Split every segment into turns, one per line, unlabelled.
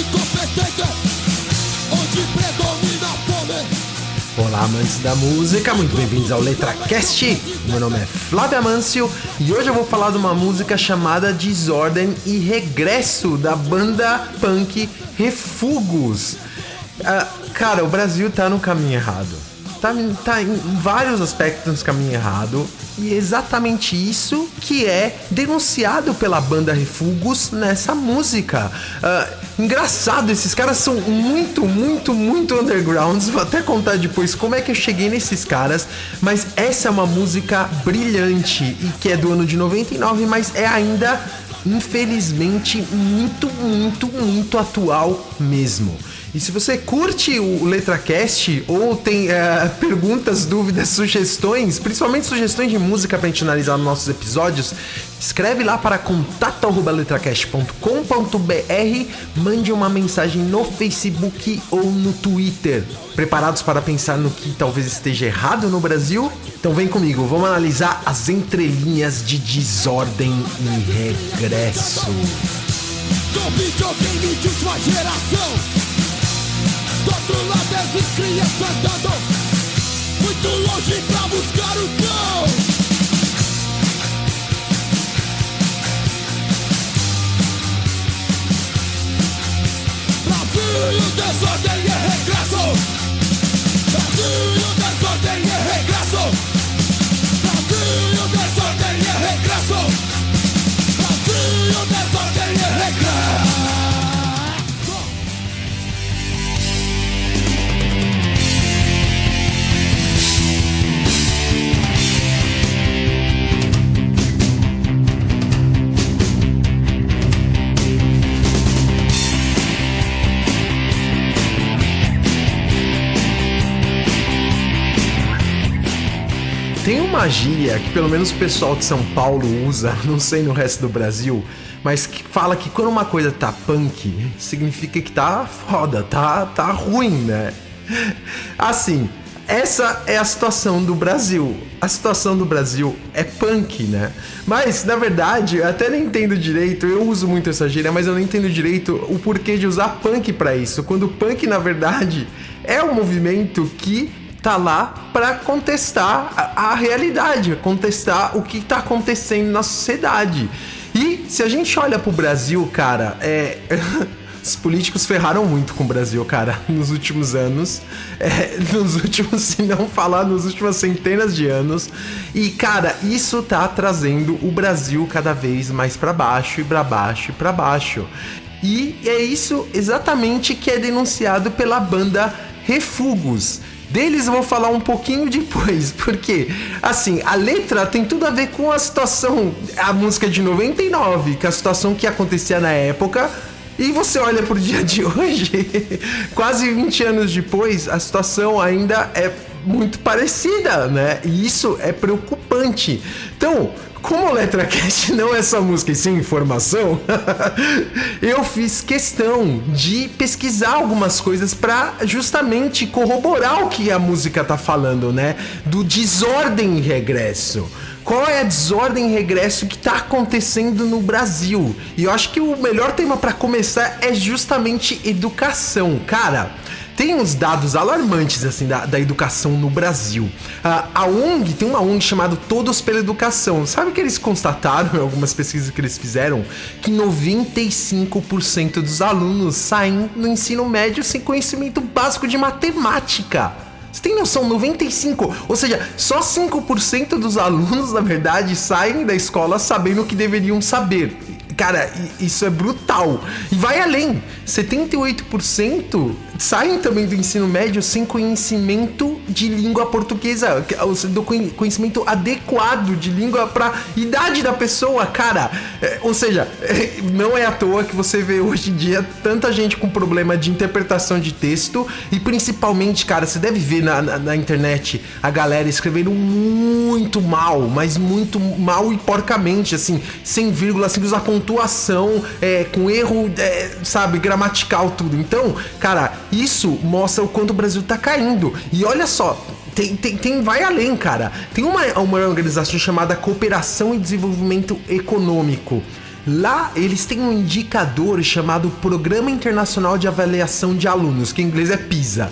Incompetente Onde predomina a fome
Olá, amantes da música, muito bem-vindos ao LetraCast. Meu nome é Flávio Amâncio e hoje eu vou falar de uma música chamada Desordem e Regresso da banda punk Refugos. Ah, cara, o Brasil tá no caminho errado. Tá, tá em vários aspectos no caminho errado. E é exatamente isso que é denunciado pela banda Refugos nessa música. Ah, engraçado, esses caras são muito, muito, muito undergrounds. Vou até contar depois como é que eu cheguei nesses caras. Mas essa é uma música brilhante e que é do ano de 99, mas é ainda, infelizmente, muito, muito, muito atual mesmo. E se você curte o LetraCast ou tem eh, perguntas, dúvidas, sugestões, principalmente sugestões de música pra gente analisar nos nossos episódios, escreve lá para contato@letracast.com.br, mande uma mensagem no Facebook ou no Twitter. Preparados para pensar no que talvez esteja errado no Brasil? Então vem comigo, vamos analisar as entrelinhas de desordem e regresso.
De sua geração Do outro lado as crianças andando Muito longe pra buscar o cão. Brasil, desordem e regresso
Tem uma gíria que pelo menos o pessoal de São Paulo usa, não sei no resto do Brasil, mas que fala que quando uma coisa tá punk, significa que tá foda, tá, tá ruim, né? Assim, essa é a situação do Brasil. A situação do Brasil é punk, né? Mas, na verdade, eu até não entendo direito, eu uso muito essa gíria, mas eu não entendo direito o porquê de usar punk pra isso. Quando punk, na verdade, é um movimento que tá lá para contestar a, a realidade, contestar o que tá acontecendo na sociedade. E se a gente olha pro Brasil, cara, é. Os políticos ferraram muito com o Brasil, cara, nos últimos anos. É, nos últimos, se não falar, nos últimas centenas de anos. E, cara, isso tá trazendo o Brasil cada vez mais para baixo e para baixo e para baixo. E é isso exatamente que é denunciado pela banda Refugos. Deles eu vou falar um pouquinho depois, porque, assim, a letra tem tudo a ver com a situação, a música de 99, que é a situação que acontecia na época, e você olha pro dia de hoje, quase 20 anos depois, a situação ainda é muito parecida, né? E isso é preocupante. Então, como o LetraCast não é só música e sim informação, eu fiz questão de pesquisar algumas coisas para justamente corroborar o que a música tá falando, né? Do desordem e regresso. Qual é a desordem e regresso que tá acontecendo no Brasil? E eu acho que o melhor tema para começar é justamente educação. Cara, tem uns dados alarmantes assim da, da educação no Brasil. Ah, a ONG tem uma ONG chamada Todos pela Educação. Sabe que eles constataram em algumas pesquisas que eles fizeram que 95% dos alunos saem no ensino médio sem conhecimento básico de matemática. Você tem noção? 95%. Ou seja, só 5% dos alunos, na verdade, saem da escola sabendo o que deveriam saber. Cara, isso é brutal. E vai além. 78% saem também do ensino médio sem conhecimento de língua portuguesa, do conhecimento adequado de língua para idade da pessoa, cara. É, ou seja, não é à toa que você vê hoje em dia tanta gente com problema de interpretação de texto e principalmente, cara, você deve ver na, na, na internet a galera escrevendo muito mal, mas muito mal e porcamente, assim, sem vírgula, sem usar pontuação, é, com erro, é, sabe, gramatical, tudo. Então, cara, isso mostra o quanto o Brasil tá caindo. E olha só, tem, tem, tem, vai além, cara. Tem uma, uma organização chamada Cooperação e Desenvolvimento Econômico. Lá eles têm um indicador chamado Programa Internacional de Avaliação de Alunos, que em inglês é PISA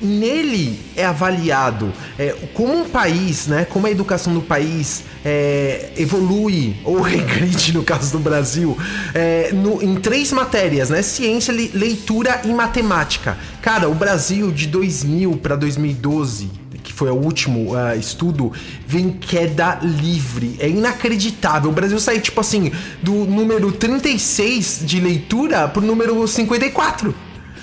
nele é avaliado é, como um país, né, como a educação do país é, evolui ou regride no caso do Brasil é, no, em três matérias, né, ciência, leitura e matemática. Cara, o Brasil de 2000 para 2012 que foi o último uh, estudo, vem queda livre. É inacreditável. O Brasil saiu, tipo assim, do número 36 de leitura pro número 54.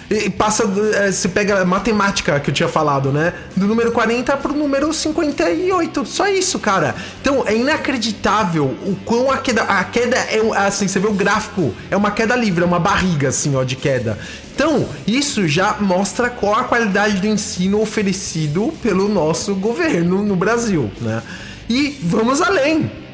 E passa, é, se pega a matemática que eu tinha falado, né? Do número 40 pro número 58. Só isso, cara. Então é inacreditável o quão a queda. A queda é assim, você vê o gráfico, é uma queda livre, é uma barriga, assim, ó, de queda. Então, isso já mostra qual a qualidade do ensino oferecido pelo nosso governo no Brasil, né? E vamos além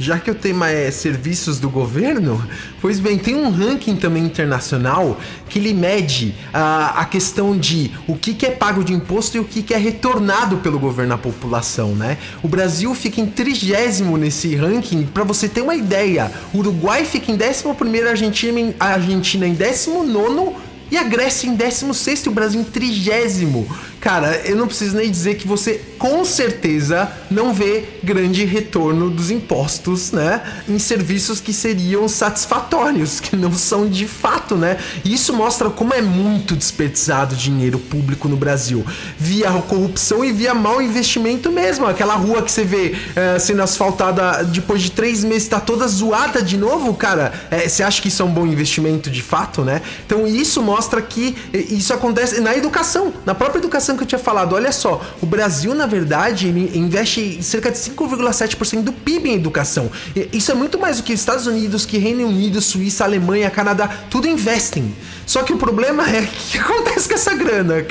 já que o tema é serviços do governo, pois bem, tem um ranking também internacional que ele mede a, a questão de o que, que é pago de imposto e o que, que é retornado pelo governo à população, né? O Brasil fica em trigésimo nesse ranking, para você ter uma ideia. O Uruguai fica em décimo primeiro, a Argentina, a Argentina em décimo nono e a Grécia em 16 e o Brasil em 30. Cara, eu não preciso nem dizer que você com certeza não vê grande retorno dos impostos, né? Em serviços que seriam satisfatórios, que não são de fato, né? E isso mostra como é muito desperdiçado dinheiro público no Brasil. Via corrupção e via mau investimento mesmo. Aquela rua que você vê é, sendo asfaltada depois de três meses, tá toda zoada de novo, cara. É, você acha que isso é um bom investimento de fato, né? Então isso mostra que isso acontece na educação, na própria educação que eu tinha falado. Olha só, o Brasil, na verdade, investe cerca de 5,7% do PIB em educação. Isso é muito mais do que Estados Unidos, que Reino Unido, Suíça, Alemanha, Canadá, tudo investem. Só que o problema é o que acontece com essa grana?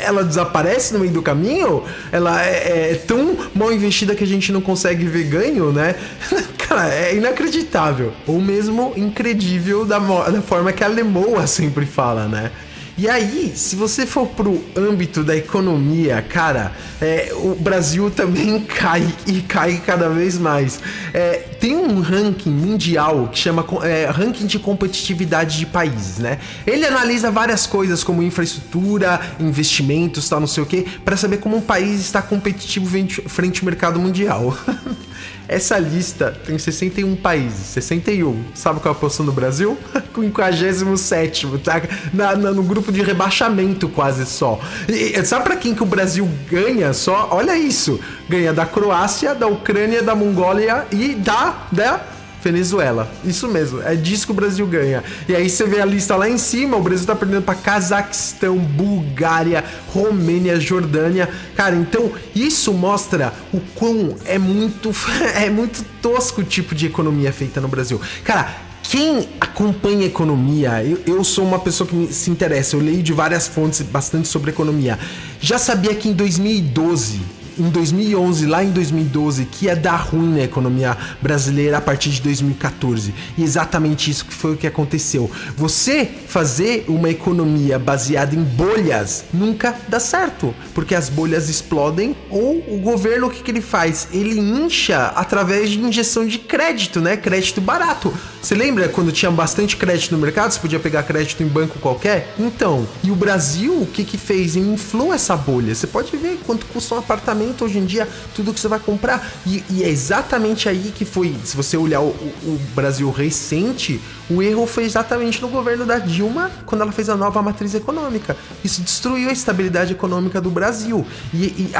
Ela desaparece no meio do caminho? Ela é, é tão mal investida que a gente não consegue ver ganho, né? Cara, é inacreditável. Ou mesmo incredível da, da forma que a Lemoa sempre fala, né? E aí, se você for pro âmbito da economia, cara, é, o Brasil também cai e cai cada vez mais. É, tem um ranking mundial que chama é, ranking de competitividade de países, né? Ele analisa várias coisas como infraestrutura, investimentos, tal, não sei o que, para saber como um país está competitivo frente ao mercado mundial. Essa lista tem 61 países, 61. Sabe qual é a posição do Brasil? 57, tá? Na, na, no grupo de rebaixamento quase só. E, sabe para quem que o Brasil ganha só? Olha isso. Ganha da Croácia, da Ucrânia, da Mongólia e da, da Venezuela. Isso mesmo, é disso que o Brasil ganha. E aí você vê a lista lá em cima, o Brasil tá perdendo para Cazaquistão, Bulgária, Romênia, Jordânia. Cara, então isso mostra o quão é muito é muito tosco o tipo de economia feita no Brasil. Cara, quem acompanha economia, eu, eu, sou uma pessoa que se interessa, eu leio de várias fontes bastante sobre economia. Já sabia que em 2012 em 2011, lá em 2012, que ia dar ruim na economia brasileira a partir de 2014. E exatamente isso que foi o que aconteceu. Você fazer uma economia baseada em bolhas nunca dá certo, porque as bolhas explodem ou o governo o que, que ele faz? Ele incha através de injeção de crédito, né? Crédito barato. Você lembra quando tinha bastante crédito no mercado? Você podia pegar crédito em banco qualquer? Então, e o Brasil o que que fez? Inflou essa bolha. Você pode ver quanto custa um apartamento hoje em dia, tudo que você vai comprar. E, e é exatamente aí que foi, se você olhar o, o, Brasil recente, o erro foi exatamente no governo da Dilma, quando ela fez a nova matriz econômica. Isso destruiu a estabilidade econômica do Brasil. E, e,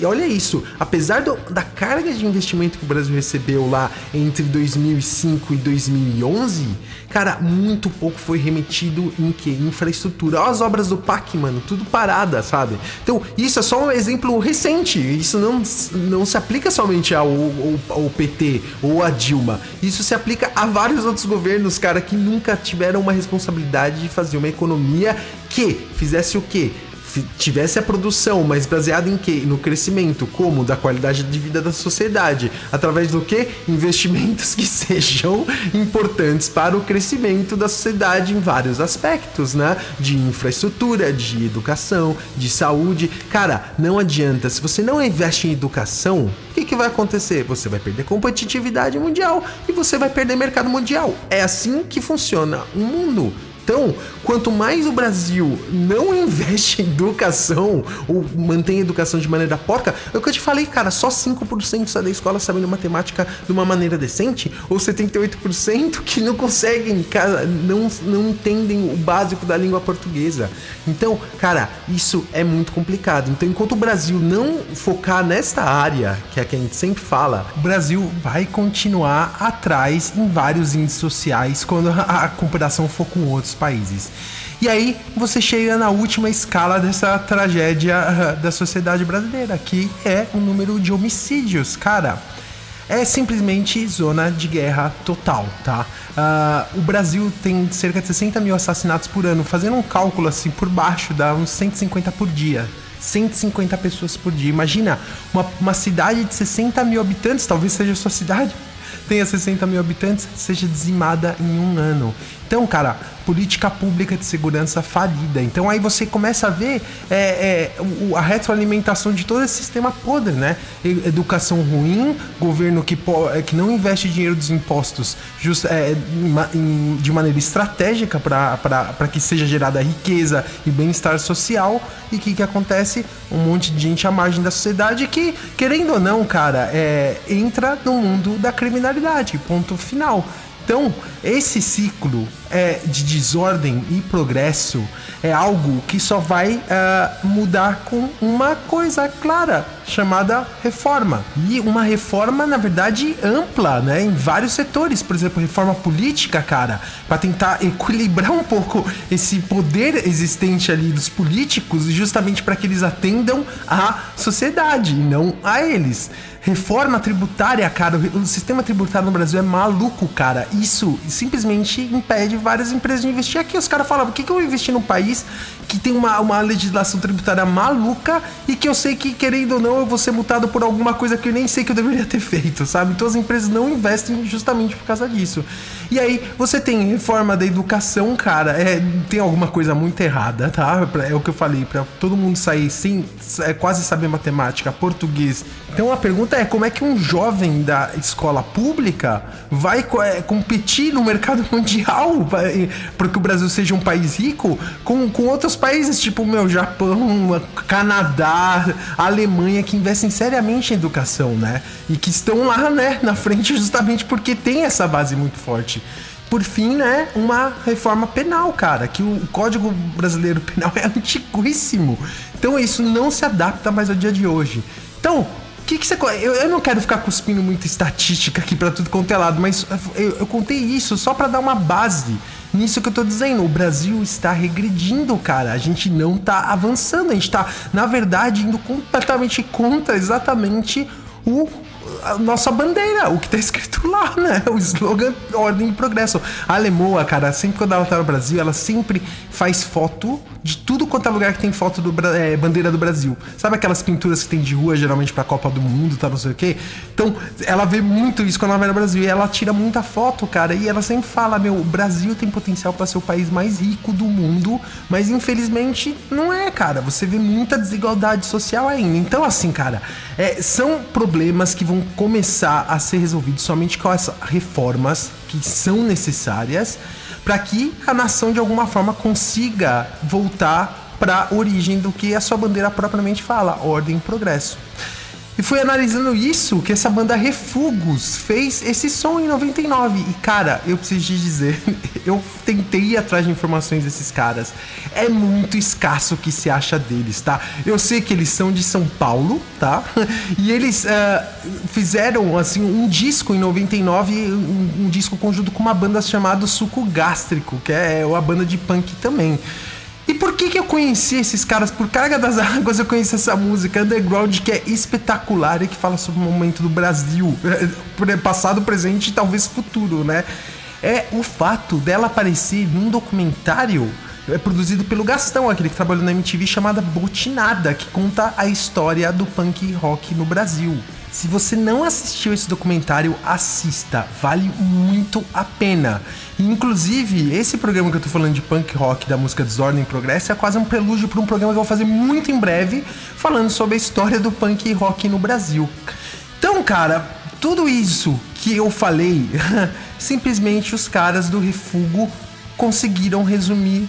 e olha isso, apesar do, da carga de investimento que o Brasil recebeu lá entre 2005 e 2011, cara, muito pouco foi remetido em que? Infraestrutura. Olha as obras do PAC, mano, tudo parada, sabe? Então, isso é só um exemplo recente. Isso não, não se aplica somente ao, ao, ao PT ou a Dilma. Isso se aplica a vários outros governos, cara, que nunca tiveram uma responsabilidade de fazer uma economia que fizesse o quê? Tivesse a produção, mas baseada em quê? No crescimento, como? Da qualidade de vida da sociedade. Através do que? Investimentos que sejam importantes para o crescimento da sociedade em vários aspectos, né? De infraestrutura, de educação, de saúde. Cara, não adianta. Se você não investe em educação, o que, que vai acontecer? Você vai perder competitividade mundial e você vai perder mercado mundial. É assim que funciona o mundo. Então, quanto mais o Brasil não investe em educação ou mantém a educação de maneira porca, é o que eu te falei, cara, só 5% sai da escola sabendo matemática de uma maneira decente, ou 78% que não conseguem, cara, não, não entendem o básico da língua portuguesa. Então, cara, isso é muito complicado. Então, enquanto o Brasil não focar nesta área, que é a que a gente sempre fala, o Brasil vai continuar atrás em vários índices sociais quando a, a comparação for com outros países. E aí você chega na última escala dessa tragédia da sociedade brasileira, que é o número de homicídios, cara. É simplesmente zona de guerra total, tá? Uh, o Brasil tem cerca de 60 mil assassinatos por ano. Fazendo um cálculo assim por baixo, dá uns 150 por dia. 150 pessoas por dia. Imagina, uma, uma cidade de 60 mil habitantes, talvez seja a sua cidade, tenha 60 mil habitantes, seja dizimada em um ano. Então, cara, política pública de segurança falida. Então aí você começa a ver é, é, a retroalimentação de todo esse sistema podre, né? Educação ruim, governo que, é, que não investe dinheiro dos impostos just, é, em, de maneira estratégica para que seja gerada riqueza e bem-estar social. E o que, que acontece? Um monte de gente à margem da sociedade que, querendo ou não, cara, é, entra no mundo da criminalidade. Ponto final. Então, esse ciclo é, de desordem e progresso é algo que só vai uh, mudar com uma coisa clara, chamada reforma. E uma reforma, na verdade, ampla, né? Em vários setores. Por exemplo, reforma política, cara, para tentar equilibrar um pouco esse poder existente ali dos políticos, justamente para que eles atendam à sociedade e não a eles. Reforma tributária, cara, o sistema tributário no Brasil é maluco, cara. Isso simplesmente impede várias empresas de investir aqui. Os caras falam, por que, que eu vou investir num país que tem uma, uma legislação tributária maluca e que eu sei que, querendo ou não, eu vou ser multado por alguma coisa que eu nem sei que eu deveria ter feito, sabe? Então as empresas não investem justamente por causa disso. E aí você tem reforma da educação, cara, é, tem alguma coisa muito errada, tá? É o que eu falei, para todo mundo sair sem é, quase saber matemática, português. Então a pergunta é como é que um jovem da escola pública vai é, competir no mercado mundial para que o Brasil seja um país rico com, com outros países tipo meu Japão, Canadá, Alemanha que investem seriamente em educação, né? E que estão lá, né, na frente justamente porque tem essa base muito forte por fim, né, uma reforma penal, cara, que o Código Brasileiro Penal é antiguíssimo. Então isso não se adapta mais ao dia de hoje. Então, que, que você. Eu, eu não quero ficar cuspindo muita estatística aqui para tudo quanto é lado, mas eu, eu contei isso só para dar uma base nisso que eu tô dizendo. O Brasil está regredindo, cara. A gente não tá avançando. A gente tá, na verdade, indo completamente contra exatamente o a nossa bandeira, o que tá escrito lá, né? O slogan Ordem e Progresso. A Alemoa, cara, sempre quando ela tá no Brasil, ela sempre faz foto de tudo quanto é lugar que tem foto do é, bandeira do Brasil. Sabe aquelas pinturas que tem de rua, geralmente pra Copa do Mundo, tá, não sei o quê? Então, ela vê muito isso quando ela vai no Brasil. E ela tira muita foto, cara. E ela sempre fala, meu, o Brasil tem potencial para ser o país mais rico do mundo, mas infelizmente não é, cara. Você vê muita desigualdade social ainda. Então, assim, cara, é, são problemas que vão começar a ser resolvidos somente com as reformas que são necessárias para que a nação de alguma forma consiga voltar para origem do que a sua bandeira propriamente fala, ordem e progresso. E foi analisando isso que essa banda Refugos fez esse som em 99. E cara, eu preciso te dizer, eu tentei ir atrás de informações desses caras. É muito escasso o que se acha deles, tá? Eu sei que eles são de São Paulo, tá? E eles uh, fizeram assim um disco em 99, um, um disco conjunto com uma banda chamada Suco Gástrico, que é uma banda de punk também. E por que, que eu conheci esses caras? Por carga das águas eu conheci essa música underground que é espetacular e que fala sobre o momento do Brasil, passado, presente e talvez futuro, né? É o fato dela aparecer num documentário é produzido pelo Gastão, aquele que trabalhou na MTV chamada Botinada, que conta a história do punk rock no Brasil. Se você não assistiu esse documentário, assista, vale muito a pena. Inclusive, esse programa que eu tô falando de punk rock da música Desordem e Progresso é quase um prelúdio para um programa que eu vou fazer muito em breve, falando sobre a história do punk rock no Brasil. Então, cara, tudo isso que eu falei, simplesmente os caras do Refugo conseguiram resumir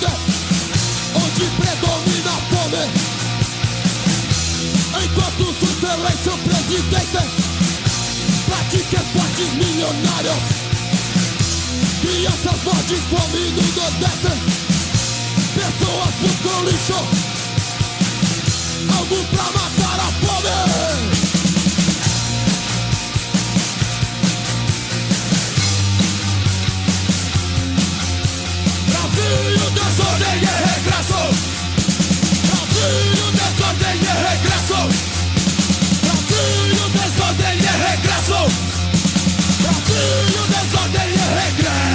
presidente pratica esportes milionários Crianças morrem fome no Nordeste Pessoas buscam lixo. Algo pra matar a fome. Brasil, desordem e regresso. Brasil, desordem e regresso regresso. Brasil, desordem e regresso.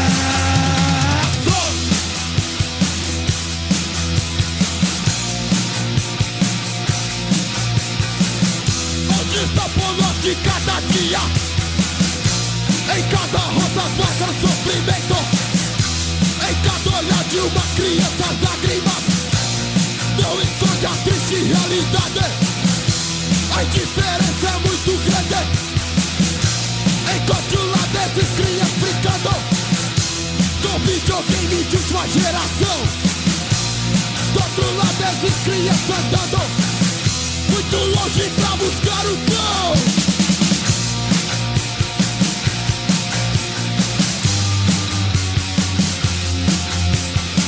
Está por cada dia? Em cada rosa mostra sofrimento. Em cada olhar de uma criança, lágrimas. Não esconde a triste realidade. A diferença é muito grande de sua geração. Do outro lado desses crias andando Muito longe pra buscar o pão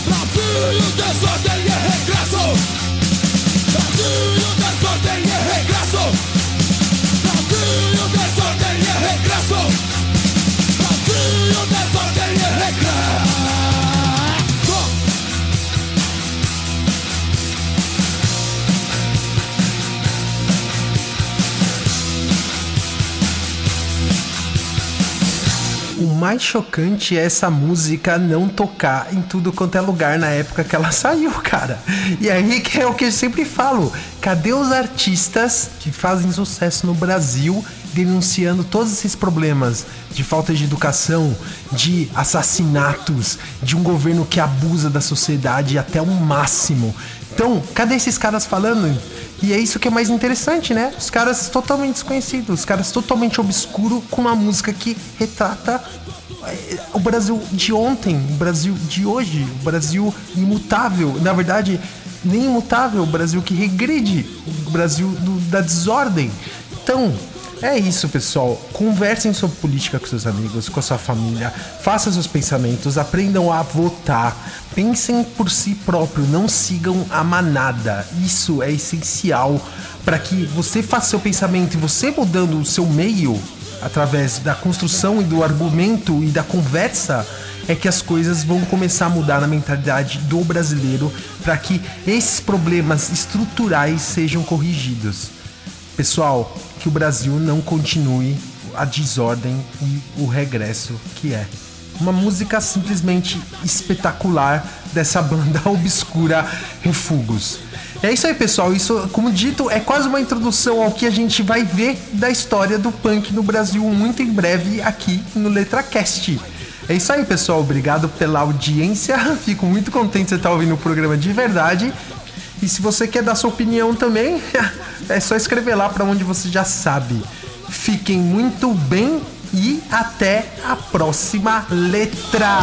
Brasil, desordem e regresso Brasil, desordem e regresso Brasil, desordem e regresso
mais chocante é essa música não tocar em tudo quanto é lugar na época que ela saiu, cara. E aí que é o que eu sempre falo: cadê os artistas que fazem sucesso no Brasil denunciando todos esses problemas de falta de educação, de assassinatos, de um governo que abusa da sociedade até o máximo? Então, cadê esses caras falando? E é isso que é mais interessante, né? Os caras totalmente desconhecidos, os caras totalmente obscuros com uma música que retrata eh, o Brasil de ontem, o Brasil de hoje, o Brasil imutável. Na verdade, nem imutável, o Brasil que regride, o Brasil do, da desordem. Então, é isso, pessoal. Conversem sobre política com seus amigos, com a sua família. Façam seus pensamentos, aprendam a votar. Pensem por si próprio, não sigam a manada. Isso é essencial para que você faça seu pensamento e você mudando o seu meio através da construção e do argumento e da conversa é que as coisas vão começar a mudar na mentalidade do brasileiro para que esses problemas estruturais sejam corrigidos. Pessoal, que o Brasil não continue a desordem e o regresso que é. Uma música simplesmente espetacular dessa banda obscura Refugos. É isso aí, pessoal. Isso, como dito, é quase uma introdução ao que a gente vai ver da história do punk no Brasil muito em breve aqui no LetraCast. É isso aí, pessoal. Obrigado pela audiência. Fico muito contente de você estar ouvindo o programa de verdade. E se você quer dar sua opinião também, é só escrever lá para onde você já sabe. Fiquem muito bem e até a próxima letra.